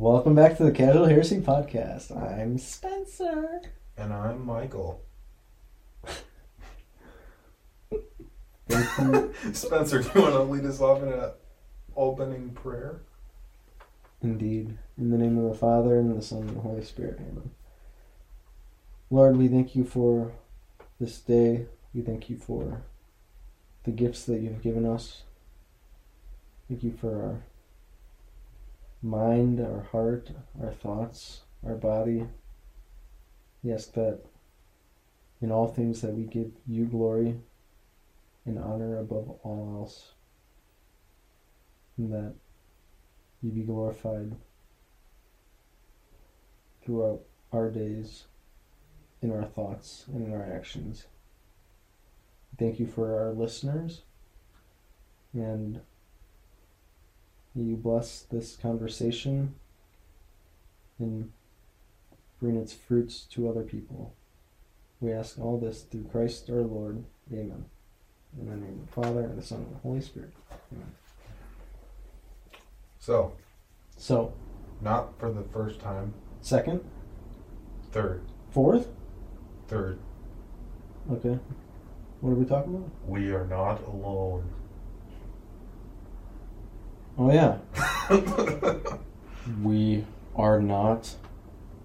Welcome back to the Casual Heresy Podcast. I'm Spencer. And I'm Michael. Spencer, do you want to lead us off in an opening prayer? Indeed. In the name of the Father, and the Son, and the Holy Spirit. Amen. Lord, we thank you for this day. We thank you for the gifts that you've given us. Thank you for our mind, our heart, our thoughts, our body. Ask that in all things that we give you glory and honor above all else. And that you be glorified throughout our days, in our thoughts, and in our actions. Thank you for our listeners, and you bless this conversation and bring its fruits to other people. We ask all this through Christ our Lord. Amen. In the name of the Father, and the Son, and the Holy Spirit. Amen. So, So, not for the first time, second, third, fourth? third, Okay. What are we talking about? we are not alone. Oh, yeah. We are not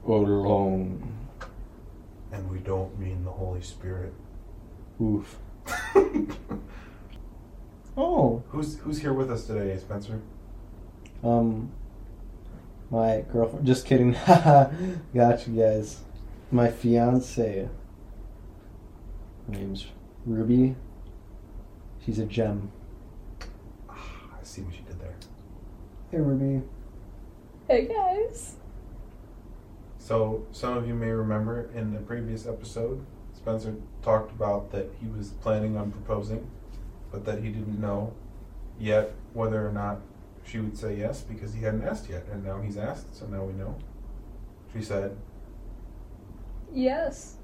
alone. and we don't mean the Holy Spirit. Oof. Oh, Who's who's here with us today, Spencer? um, my girlfriend. Just kidding. Got you guys. My fiance. Her name's Ruby. She's a gem. Ah, I see what you did there. Hey, Ruby. Hey guys. So, some of you may remember in the previous episode, Spencer talked about that he was planning on proposing, but that he didn't know yet whether or not she would say yes because he hadn't asked yet. And now he's asked, so now we know. She said, Yes.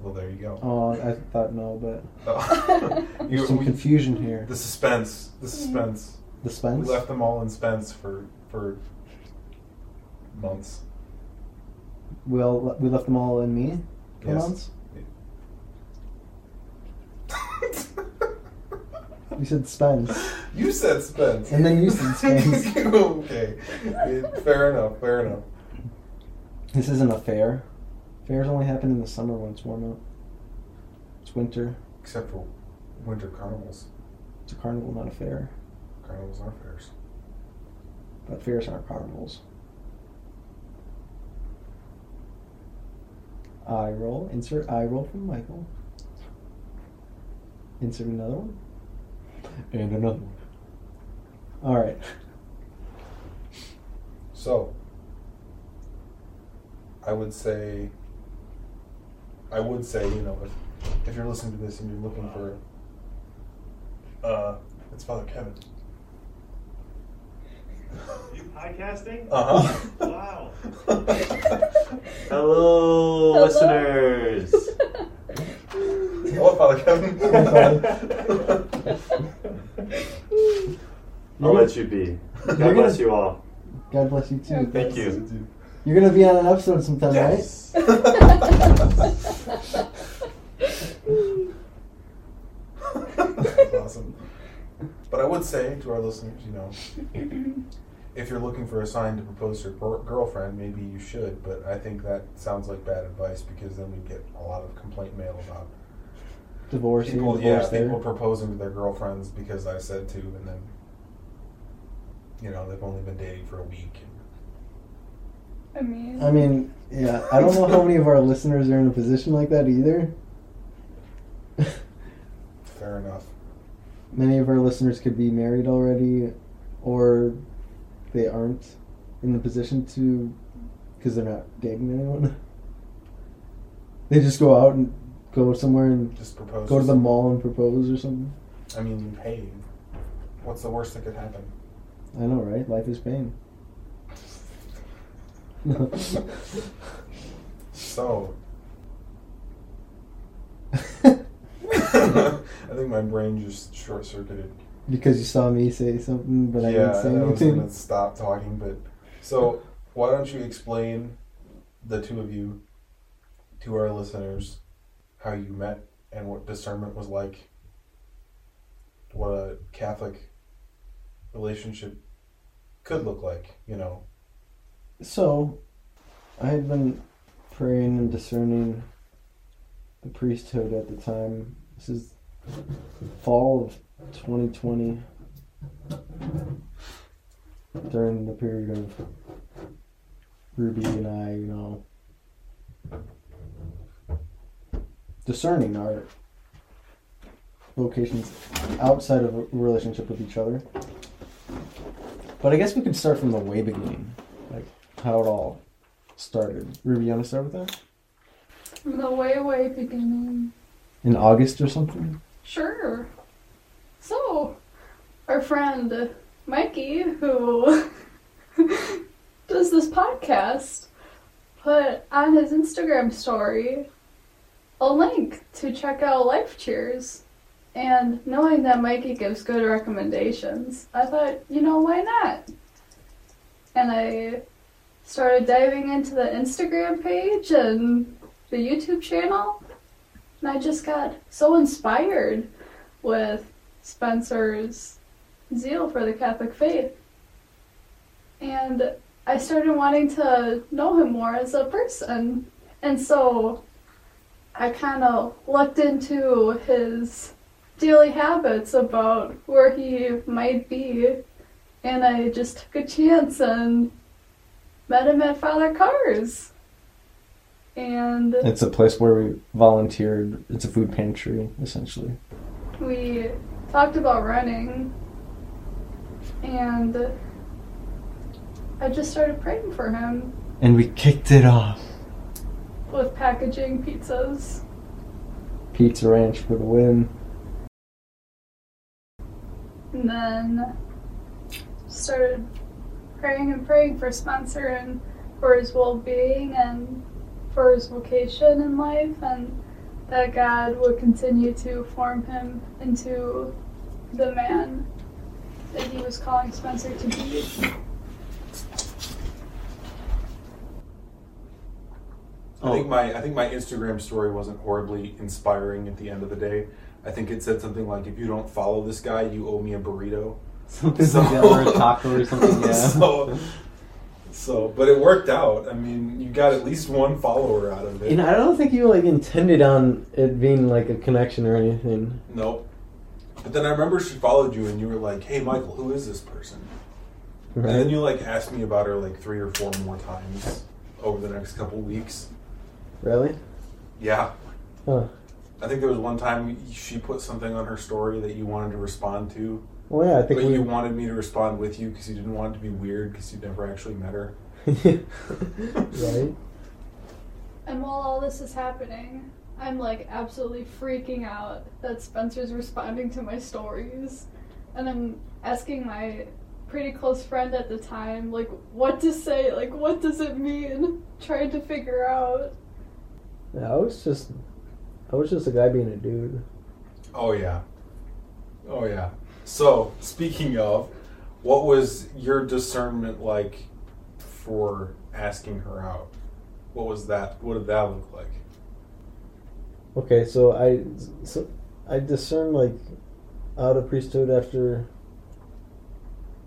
well, there you go. Oh, I thought no, but Oh. there's some we- confusion here. the suspense. The mm-hmm. suspense. The Spence. We left them all in Spence for, for months. We all we left them all in me for Yes. months. You said Spence. You said Spence. And then you said Spence. okay. Fair enough, fair enough. This isn't a fair. Fairs only happen in the summer when it's warm out. It's winter. Except for winter carnivals. It's a carnival, not a fair. Carnivals are fairs. But fairs aren't carnivals. Eye roll. Insert eye roll from Michael. Insert another one. And another one. Alright. So, I would say, I would say, you know, if, if you're listening to this and you're looking for, uh, it's Father Kevin. You podcasting? Uh huh. Wow. Hello, Hello. listeners. Hello, Father Kevin. I'll let you be. You're God bless gonna- you all. God bless you too. Thank you. You're gonna be on an episode sometime, right? Yes. That's awesome. But I would say to our listeners, you know, if you're looking for a sign to propose to your gir- girlfriend, maybe you should. But I think that sounds like bad advice because then we get a lot of complaint mail about right? Divorce here, people, divorce yeah, there. people proposing to their girlfriends because I said to, and then you know they've only been dating for a week. I mean, I mean, yeah, I don't know how many of our listeners are in a position like that either. Fair enough. Many of our listeners could be married already, or they aren't in the position to because they're not dating anyone. They just go out and go somewhere and Just propose. go to the mall and propose or something. I mean, hey, what's the worst that could happen? I know, right? Life is pain. So, I think my brain just short circuited. because you saw me say something, but I yeah, didn't say and I was gonna stop talking, but so why don't you explain the two of you to our listeners how you met and what discernment was like, what a Catholic relationship could look like, you know. So, I had been praying and discerning the priesthood at the time. This is fall of 2020, during the period of Ruby and I, you know, discerning our vocations outside of a relationship with each other. But I guess we could start from the way beginning, like how it all started. Ruby, you want to start with that? From the way, way beginning. In August or something? Sure. So, our friend Mikey, who does this podcast, put on his Instagram story a link to check out Life Cheers. And knowing that Mikey gives good recommendations, I thought, you know, why not? And I started diving into the Instagram page and the YouTube channel. And I just got so inspired with Spencer's zeal for the Catholic faith. And I started wanting to know him more as a person. And so I kind of looked into his daily habits about where he might be. And I just took a chance and met him at Father Carr's. And It's a place where we volunteered. It's a food pantry, essentially. we talked about running and I just started praying for him And we kicked it off. with packaging pizzas. Pizza Ranch for the win. And then started praying and praying for Spencer and for his well being and for his vocation in life and that God would continue to form him into the man that he was calling Spencer to be. I think my I think my Instagram story wasn't horribly inspiring at the end of the day. I think it said something like, "If you don't follow this guy, you owe me a burrito." Something So- like that, or a taco or something, yeah. so, so, but it worked out. I mean, you got at least one follower out of it. You know, I don't think you like intended on it being like a connection or anything. Nope. But then I remember she followed you, and you were like, "Hey, Michael, who is this person?" And then you like asked me about her like three or four more times over the next couple weeks. Really? Yeah, Huh. I think there was one time she put something on her story that you wanted to respond to, Well, yeah, I think but we. you wanted me to respond with you because you didn't want it to be weird because you'd never actually met her. right? And while all this is happening, I'm like absolutely freaking out that Spencer's responding to my stories. And I'm asking my pretty close friend at the time, like, what to say, like, what does it mean? Trying to figure out. Yeah, I was just, I was just a guy being a dude. Oh yeah, oh yeah. So speaking of, what was your discernment like for asking her out? What was that? What did that look like? Okay, so I, so I discerned like out of priesthood after,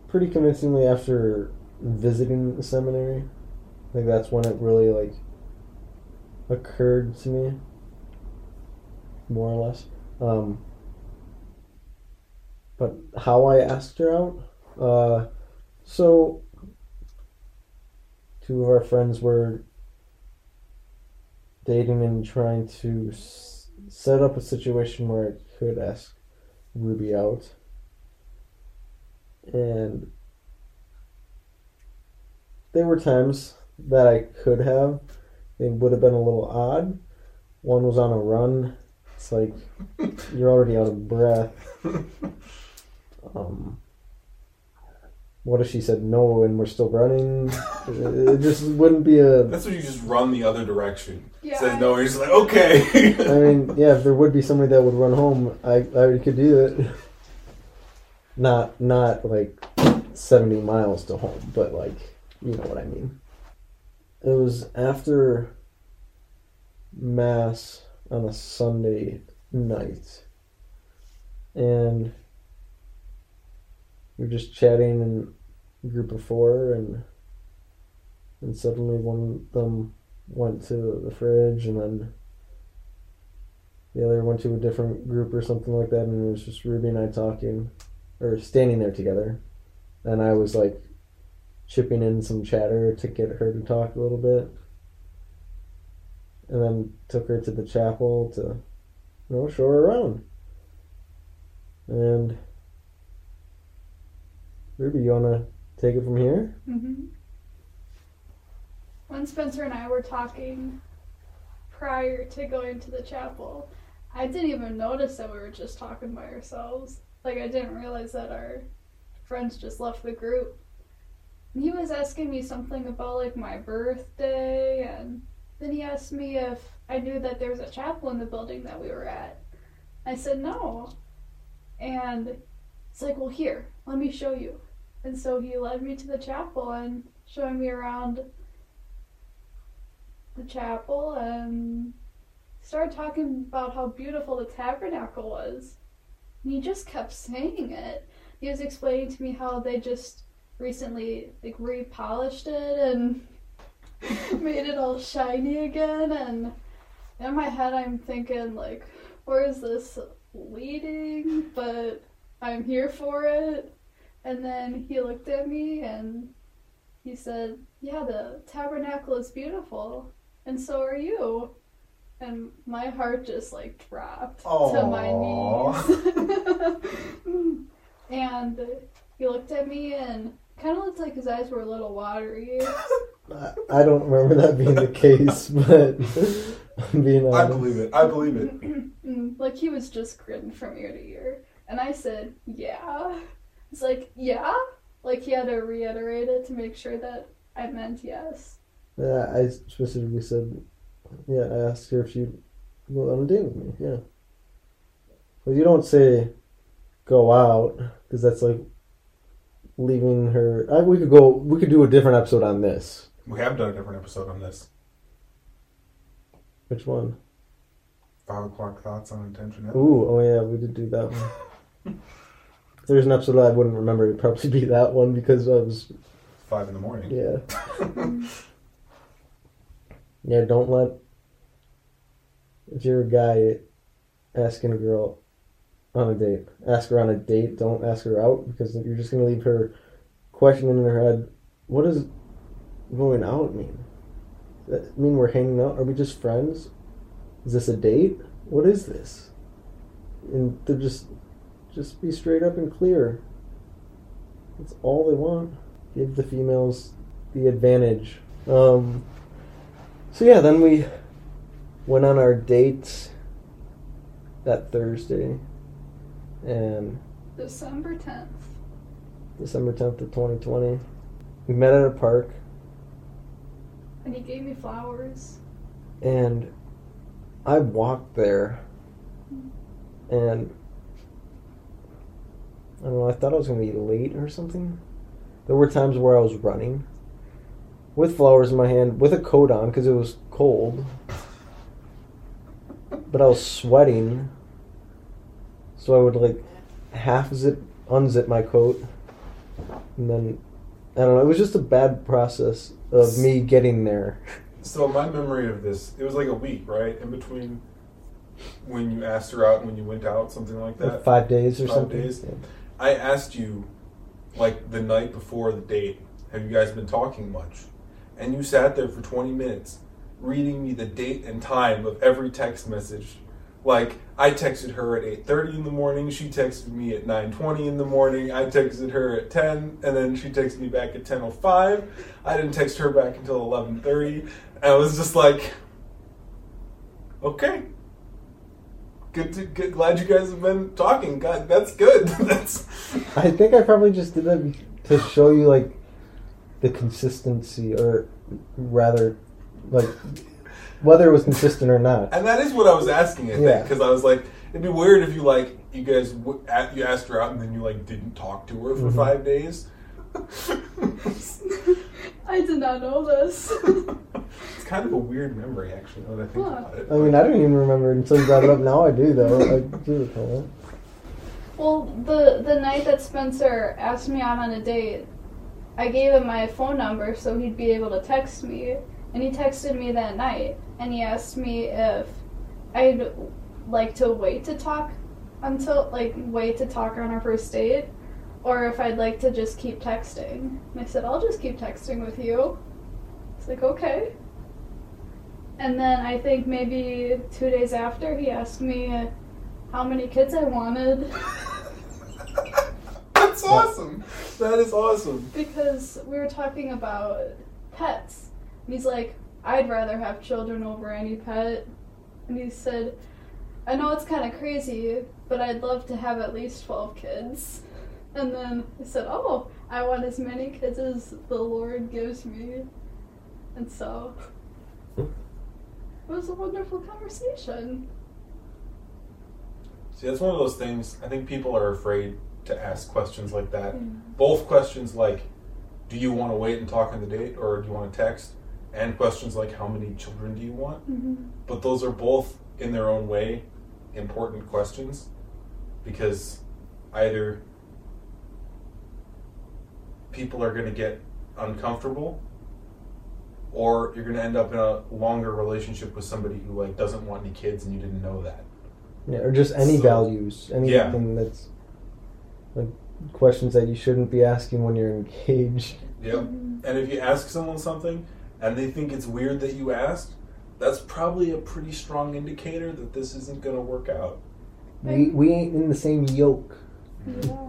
pretty convincingly after visiting the seminary. I think that's when it really like occurred to me, more or less. Um, but how I asked her out, uh, so two of our friends were dating and trying to s- set up a situation where I could ask Ruby out. And there were times that I could have. It would have been a little odd. One was on a run. It's like you're already out of breath. Um, what if she said no and we're still running? it just wouldn't be a. That's when you just run the other direction. Yeah, Says no, you're just like okay. I mean, yeah, if there would be somebody that would run home, I I could do it. Not not like seventy miles to home, but like you know what I mean. it was after mass on a Sunday night, and we were just chatting in a group of four, and and suddenly one of them went to the fridge, and then the other went to a different group or something like that, and it was just Ruby and I talking, or standing there together, and I was like chipping in some chatter to get her to talk a little bit. And then took her to the chapel to, you know, show her around. And Ruby, you wanna take it from here? hmm When Spencer and I were talking prior to going to the chapel, I didn't even notice that we were just talking by ourselves. Like, I didn't realize that our friends just left the group. And he was asking me something about, like, my birthday, and then he asked me if I knew that there was a chapel in the building that we were at. I said no. And it's like, well, here, let me show you. And so he led me to the chapel and showing me around the chapel and started talking about how beautiful the tabernacle was. And he just kept saying it. He was explaining to me how they just recently like repolished it and made it all shiny again and in my head I'm thinking like where is this leading but I'm here for it and then he looked at me and he said, Yeah, the tabernacle is beautiful, and so are you. And my heart just like dropped to my knees. and he looked at me and kind of looked like his eyes were a little watery. I, I don't remember that being the case, but I'm being honest. I believe it. I believe it. Mm, like he was just grinning from ear to ear. And I said, Yeah. He's like, Yeah? Like he had to reiterate it to make sure that I meant yes. Yeah, I specifically said, yeah, I asked her if she'd go on a date with me. Yeah. But you don't say go out because that's like leaving her. I, we could go. We could do a different episode on this. We have done a different episode on this. Which one? Five o'clock thoughts on intention. Ooh, oh yeah, we did do that one. there's an episode I wouldn't remember, it'd probably be that one because I was Five in the morning. yeah. Yeah, don't let if you're a guy asking a girl on a date, ask her on a date. Don't ask her out because you're just gonna leave her questioning in her head. What does going out mean? Does that mean we're hanging out? Are we just friends? Is this a date? What is this? And they're just just be straight up and clear. That's all they want. Give the females the advantage. Um, so yeah, then we went on our date that Thursday, and December 10th. December tenth of twenty twenty, we met at a park, And he gave me flowers. and I walked there, and I don't know. I thought I was gonna be late or something. There were times where I was running with flowers in my hand, with a coat on because it was cold. But I was sweating, so I would like half zip, unzip my coat, and then I don't know. It was just a bad process of me getting there. So my memory of this, it was like a week, right, in between when you asked her out and when you went out, something like that. Like five days or Five something. days? Yeah. I asked you, like the night before the date, have you guys been talking much? And you sat there for 20 minutes reading me the date and time of every text message. Like I texted her at 8:30 in the morning, she texted me at 9:20 in the morning. I texted her at 10 and then she texted me back at 10:05. I didn't text her back until 11:30. And I was just like okay. Good to good, glad you guys have been talking. God, that's good. that's I think I probably just did that to show you like the consistency, or rather, like whether it was consistent or not. And that is what I was asking, I think, Yeah. because I was like, it'd be weird if you like you guys w- at, you asked her out and then you like didn't talk to her for Mhm. five days. I I did not know this. it's kind of a weird memory, actually, now that I think Huh. about it. I mean, I don't even remember until you brought it up. Now I do, though. I do recall it. well, the the night that Spencer asked me out on a date, I gave him my phone number so he'd be able to text me, and he texted me that night, and he asked me if I'd like to wait to talk until like wait to talk on our first date, or if I'd like to just keep texting. And I said I'll just keep texting with you. It's like okay. And then I think maybe two days after, he asked me uh, how many kids I wanted That's awesome. That is awesome. because we were talking about pets. And he's like, I'd rather have children over any pet. And he said, I know it's kind of crazy, but I'd love to have at least 12 kids. And then I said, Oh, I want as many kids as the Lord gives me. And so was a wonderful conversation. See, that's one of those things. I think people are afraid to ask questions like that. Both questions like, do you want to wait and talk on the date, or do you want to text? And questions like, how many children do you want? Mm-hmm. But those are both, in their own way, important questions because either people are going to get uncomfortable or you're going to end up in a longer relationship with somebody who like doesn't want any kids and you didn't know that Yeah, or just any So- values, Yeah. anything that's like questions that you shouldn't be asking when you're engaged. Yep. And if you ask someone something and they think it's weird that you asked, that's probably a pretty strong indicator that this isn't going to work out. We we ain't in the same yoke. Yeah.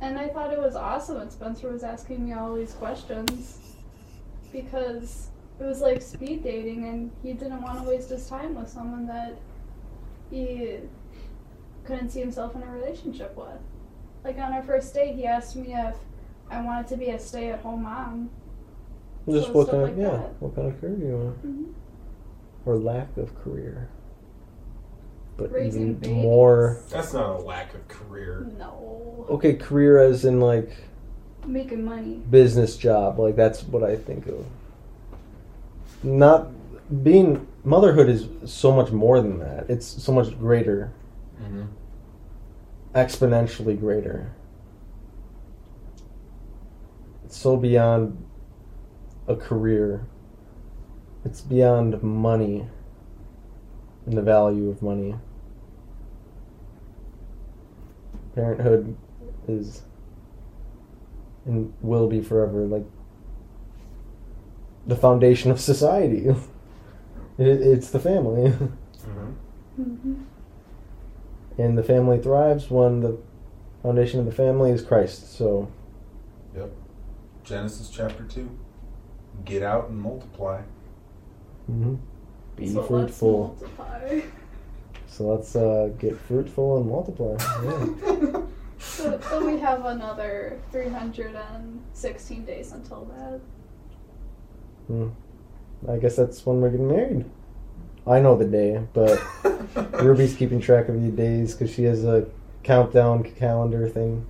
And I thought it was awesome that Spencer was asking me all these questions because it was like speed dating and he didn't want to waste his time with someone that he couldn't see himself in a relationship with. Like on our first date, he asked me if I wanted to be a stay at home mom. Just So what stuff kind like of yeah, that. what kind of career do you want, Mm-hmm. or lack of career. But Raising even babies. more. That's not a lack of career. No. Okay, career as in like Making money. business job. Like that's what I think of. Not being motherhood is so much more than that. It's so much greater, Mm-hmm. exponentially greater. It's so beyond a career. It's beyond money and the value of money. Parenthood is and will be forever like the foundation of society. it, it's the family. Mm-hmm. Mm-hmm. and the family thrives when the foundation of the family is Christ. So, Yep. Genesis chapter 2. Get out and multiply. mhm. be so fruitful. Let's multiply. So let's uh, get fruitful and multiply. Yeah. So, so we have another 316 days until that. Hmm. I guess that's when we're getting married. I know the day, but Ruby's keeping track of the days because she has a countdown calendar thing.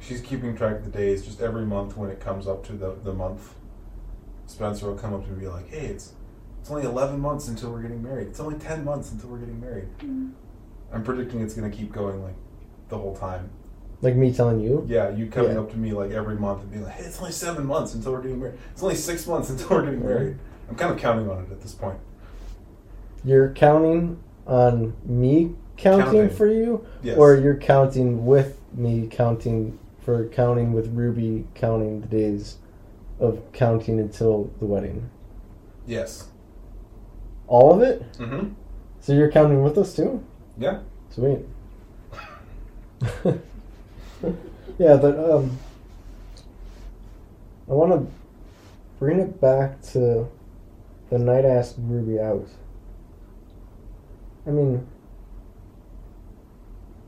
She's keeping track of the days just every month when it comes up to the, the month. Spencer will come up to me and be like, hey, it's, it's only 11 months until we're getting married. It's only 10 months until we're getting married. I'm predicting it's going to keep going like the whole time. Like me telling you. Yeah, you coming Yeah. up to me like every month and being like, hey, it's only seven months until we're getting married. It's only six months until we're getting married. I'm kind of counting on it at this point. You're counting on me counting, Counting. for you, Yes. or you're counting with me counting for counting with Ruby counting the days of counting until the wedding. yes. All of it? Mm-hmm. So you're counting with us too? Yeah. Sweet. yeah, but um, I want to bring it back to the night I asked Ruby out. I mean,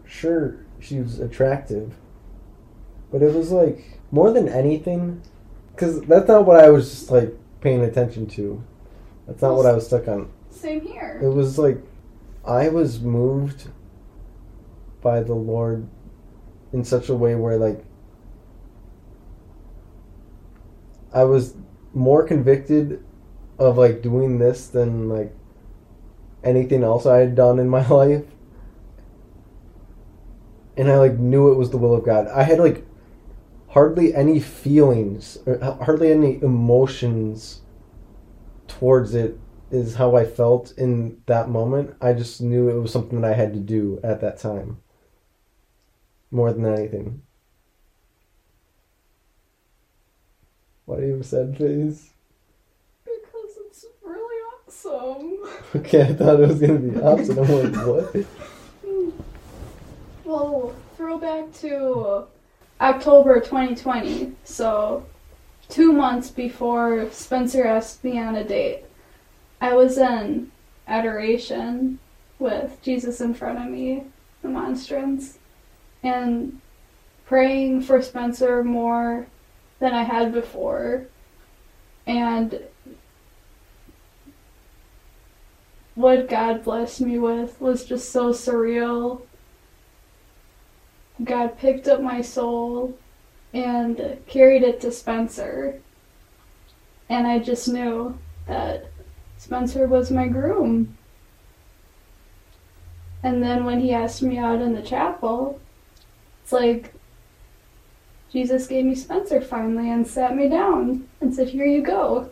sure, she was attractive, but it was like more than anything, because that's not what I was just like paying attention to. That's not what I was stuck on. Same here. It was like I was moved by the Lord in such a way where like I was more convicted of like doing this than like anything else I had done in my life. And I like knew it was the will of God. I had like hardly any feelings, or hardly any emotions towards it is how I felt in that moment. I just knew it was something that I had to do at that time. More than anything. Why do you have a sad face? Because it's really awesome. Okay, I thought it was gonna be opposite. I'm like, what? Well, throwback to October 2020. So, two months before Spencer asked me on a date, I was in adoration with Jesus in front of me, the monstrance, and praying for Spencer more than I had before. And what God blessed me with was just so surreal. God picked up my soul and carried it to Spencer. And I just knew that Spencer was my groom. And then when he asked me out in the chapel, it's like Jesus gave me Spencer finally and sat me down and said, Here you go.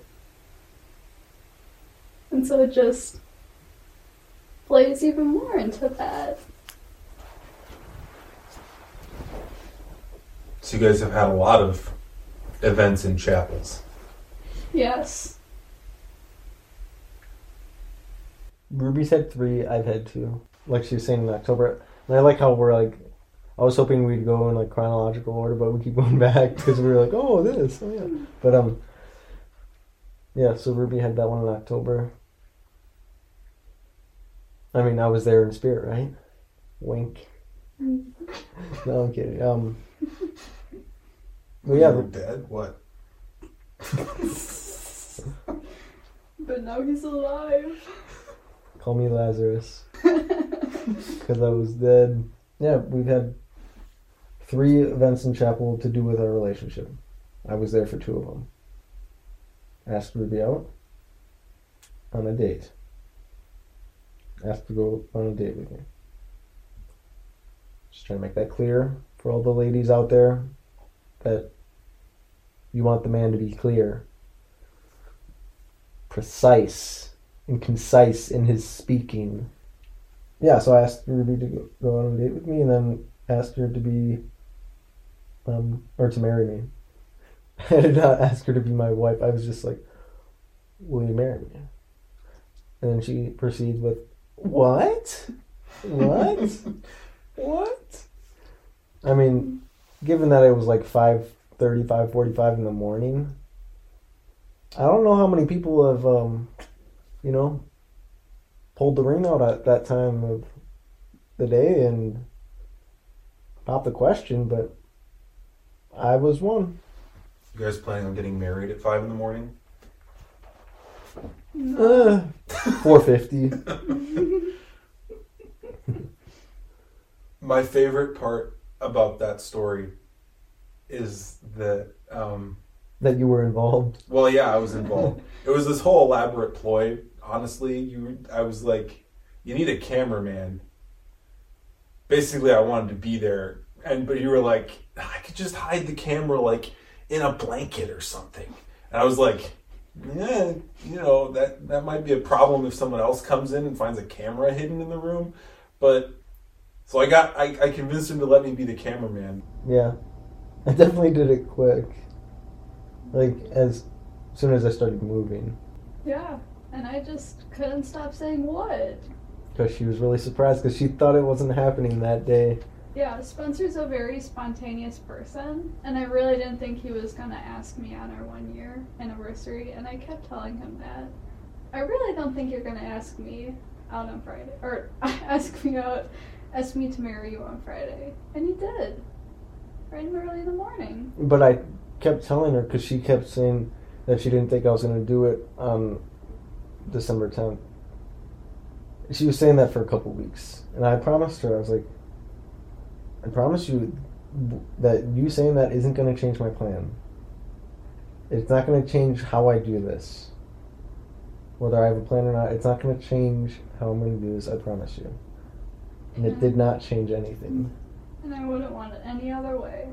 And so it just plays even more into that. So you guys have had a lot of events in chapels. Yes. Ruby's had three, I've had two. Like she was saying in October. And I like how we're like, I was hoping we'd go in like chronological order, but we keep going back because we were like, oh, this, oh yeah. But um, yeah. So Ruby had that one in October. I mean, I was there in spirit, right? Wink. No, I'm kidding. Um, well, yeah, You were dead. What? But now he's alive. Call me Lazarus because I was dead. Yeah, we've had three events in chapel to do with our relationship. I was there for two of them. Asked Ruby out on a date. Asked to go on a date with me. Just trying to make that clear for all the ladies out there that you want the man to be clear, precise, and concise in his speaking. Yeah, so I asked Ruby to go, on a date with me, and then asked her to be, um, or to marry me. I did not ask her to be my wife. I was just like, "Will you marry me?" And then she proceeds with, "What? What? what?" I mean, given that it was like 5.30, 5.45 in the morning, I don't know how many people have, um, you know, pulled the ring out at that time of the day and popped the question, but I was one. You guys planning on getting married at five in the morning? Uh, 450. My favorite part about that story is that, um, that you were involved. well, yeah, I was involved. it was this whole elaborate ploy. Honestly, you, I was like, you need a cameraman. Basically, I wanted to be there, and but you were like, I could just hide the camera like in a blanket or something, and I was like, yeah, you know that that might be a problem if someone else comes in and finds a camera hidden in the room, but. So I got I, I convinced him to let me be the cameraman. Yeah. I definitely did it quick. Like, as soon as I started moving. Yeah, and I just couldn't stop saying what. Because she was really surprised because she thought it wasn't happening that day. Yeah, Spencer's a very spontaneous person, and I really didn't think he was gonna ask me on our one year anniversary, and I kept telling him that. I really don't think you're gonna ask me out on Friday, or ask me out, ask me to marry you on Friday, and he did, right in early in the morning. But I kept telling her because she kept saying that she didn't think I was going to do it on December 10th. She was saying that for a couple weeks. And I promised her, I was like, I promise you that you saying that isn't going to change my plan. It's not going to change how I do this. Whether I have a plan or not, it's not going to change how I'm going to do this, I promise you. And it did not change anything. And I wouldn't want it any other way.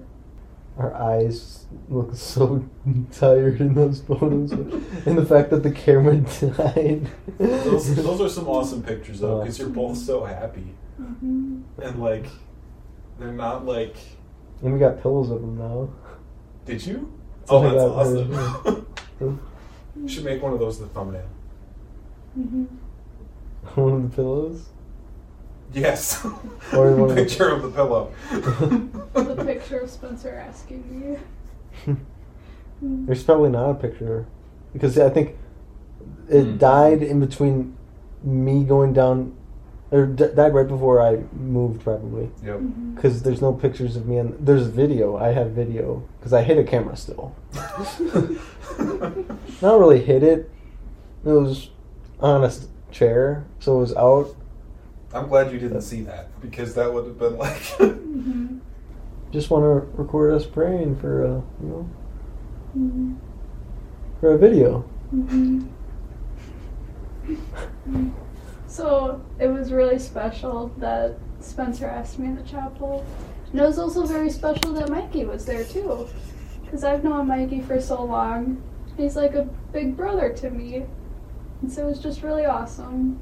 Our eyes look so tired in those photos. and the fact that the camera died. Those, those are some awesome pictures though, because you're both so happy Mm-hmm. and like they're not like. And we got pillows of them now. Did you? So Oh, I that's got her, awesome. Should make one of those the thumbnail. Mm-hmm. One of the pillows. Yes. Or one picture of the pillow. The picture of Spencer asking me. Mm. There's probably not a picture because I think it Hmm. died in between me going down, or d- died right before I moved probably. Yep. Mhm. Because there's no pictures of me and there's video. I have video because I hit a camera still. Not really hit it. It was on a chair, so it was out. I'm glad you didn't see that because that would have been like. Mhm. Just want to record us praying for a you know Mhm. for a video. Mhm. So it was really special that Spencer asked me in the chapel. And it was also very special that Mikey was there too. Because I've known Mikey for so long. He's like a big brother to me. And so it was just really awesome.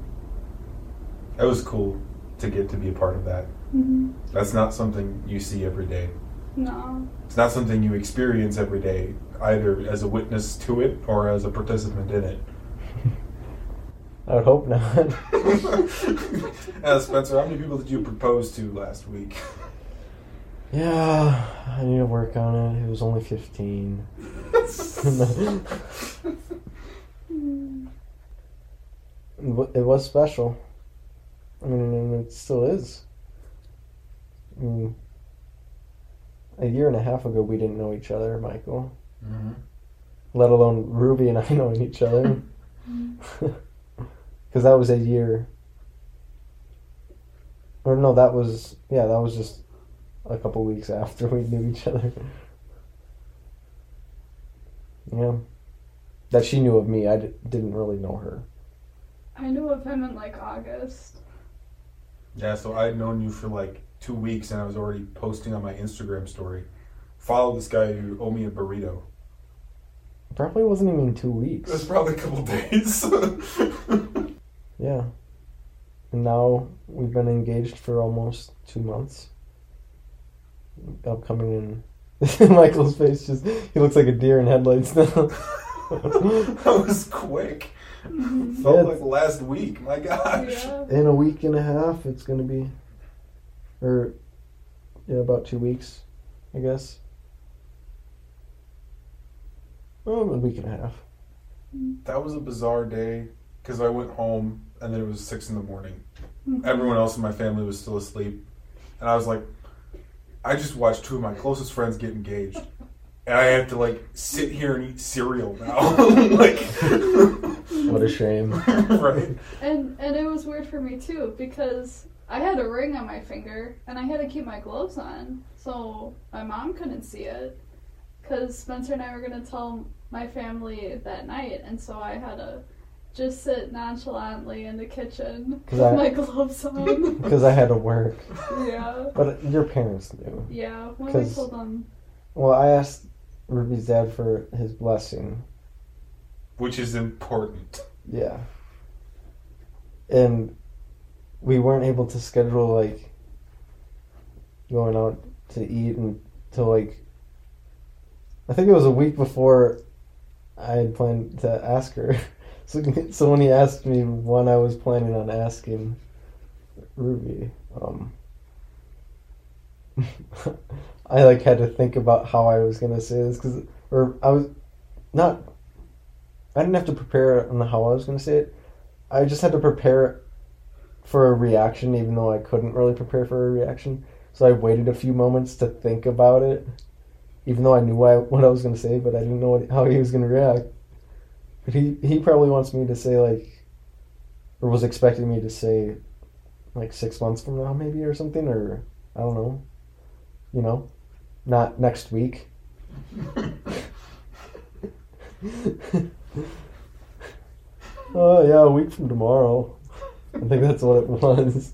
It was cool to get to be a part of that. hmm That's not something you see every day. No. It's not something you experience every day, either as a witness to it or as a participant in it. I would hope not. uh, Spencer, how many people did you propose to last week? yeah, I need to work on it. It was only 15. Mm. It wa- It was special. I mean, and it still is. I mean, a year and a half ago, we didn't know each other, Michael. Mm-hmm. Let alone Ruby and I knowing each other. Because that was a year. Or no, that was, yeah, that was just a couple weeks after we knew each other. Yeah. That she knew of me. I d- didn't really know her. I knew of him in like August. Yeah, so I'd known you for like two weeks and I was already posting on my Instagram story. Follow this guy who owe me a burrito. Probably wasn't even two weeks. It was probably a couple days. Yeah. And now we've been engaged for almost two months. Upcoming in Michael's face just he looks like a deer in headlights now. that was quick. Mhm. Felt Yeah. like last week. My gosh. Yeah. in a week and a half it's gonna be or yeah, about two weeks, I guess. Oh, a week and a half. That was a bizarre day because I went home and then it was six in the morning. Mhm. Everyone else in my family was still asleep, and I was like, I just watched two of my closest friends get engaged, and I have to like sit here and eat cereal now. like, What a shame. right? And and it was weird for me too because I had a ring on my finger and I had to keep my gloves on, so my mom couldn't see it. Because Spencer and I were gonna tell my family that night, and so I had to just sit nonchalantly in the kitchen with 'Cause I- my gloves on. Because I had to work. yeah, But your parents knew. yeah. When I 'Cause- told them, Well, I asked Ruby's dad for his blessing. Which is important. Yeah. And we weren't able to schedule like going out to eat until like I think it was a week before I had planned to ask her. So, so when he asked me when I was planning on asking Ruby, um, I like had to think about how I was gonna say this because, or I was not. I didn't have to prepare on how I was gonna say it. I just had to prepare for a reaction, even though I couldn't really prepare for a reaction. So I waited a few moments to think about it, even though I knew what I, what I was gonna say, but I didn't know what, how he was gonna react. But he he probably wants me to say like, or was expecting me to say, like six months from now maybe or something, or I don't know, you know, not next week. Oh yeah, a week from tomorrow. I think that's what it was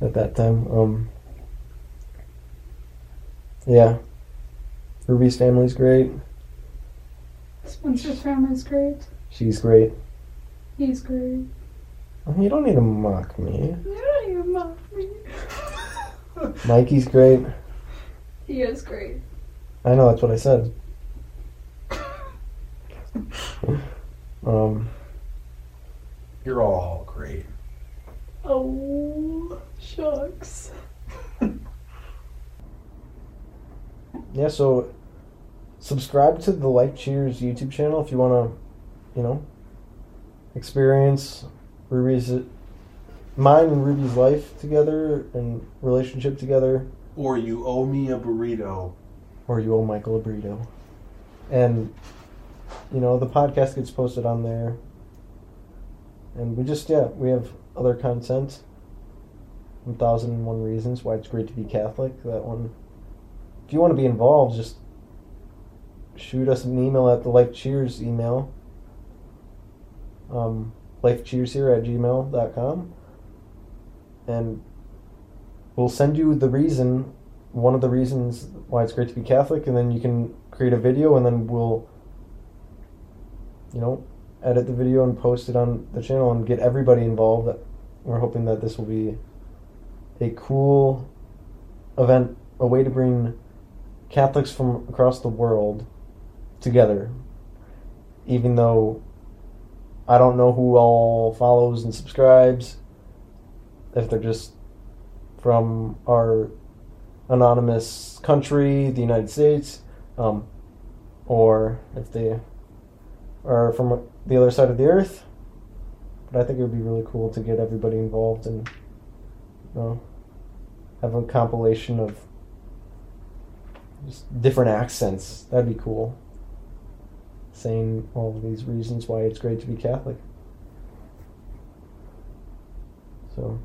at that time. Um, yeah, Ruby's family's great. Spencer's family's great. She's great. He's great. You don't need to mock me. You don't need to mock me. Mikey's great. He is great. I know that's what I said. Um, You're all great. Oh, shucks. yeah, so subscribe to the Life Cheers YouTube channel if you want to, you know, experience Ruby's, mine and Ruby's life together and relationship together, Or you owe me a burrito. or you owe Michael a burrito. And, you know, the podcast gets posted on there. And we just, yeah, we have other content. 1001 Reasons Why It's Great to Be Catholic. That one. If you want to be involved, just shoot us an email at the Life Cheers email. Um, lifecheershere at gmail.com. And we'll send you the reason, one of the reasons why it's great to be Catholic, and then you can create a video, and then we'll, you know, edit the video and post it on the channel and get everybody involved. We're hoping that this will be a cool event, a way to bring Catholics from across the world together. Even though I don't know who all follows and subscribes, if they're just from our anonymous country, the United States, um, or if they are from the other side of the earth. But I think it would be really cool to get everybody involved and you know, have a compilation of just different accents. That'd be cool. Saying all of these reasons why it's great to be Catholic. So,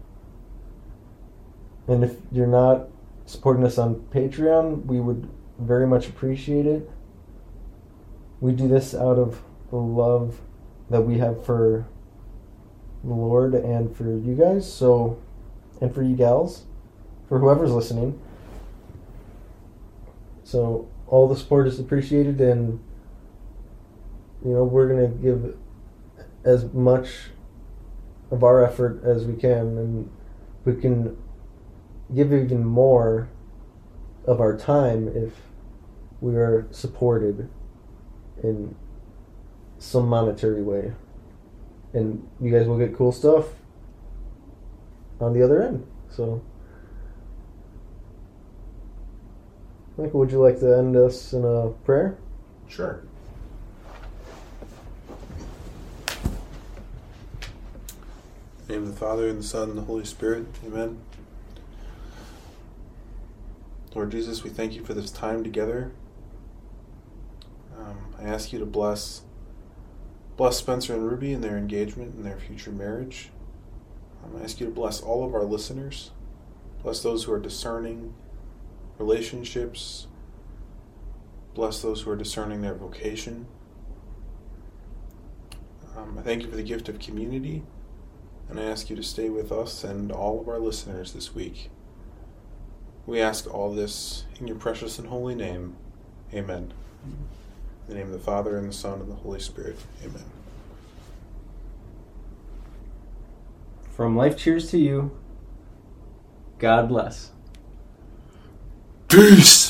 and if you're not supporting us on Patreon, we would very much appreciate it. We do this out of the love that we have for the Lord and for you guys, so and for you gals, for whoever's listening. So all the support is appreciated and you know, we're gonna give as much of our effort as we can and we can give even more of our time if we are supported in some monetary way. And you guys will get cool stuff on the other end. So, Michael, would you like to end us in a prayer? Sure. Name of the Father and the Son and the Holy Spirit. Amen. Lord Jesus, we thank you for this time together. Um, I ask you to bless bless Spencer and Ruby in their engagement and their future marriage. Um, I ask you to bless all of our listeners. Bless those who are discerning relationships. Bless those who are discerning their vocation. Um, I thank you for the gift of community, and I ask you to stay with us and all of our listeners this week. We ask all this in your precious and holy name. Amen. In the name of the Father, and the Son, and the Holy Spirit. Amen. From Life Cheers to you, God bless. Peace!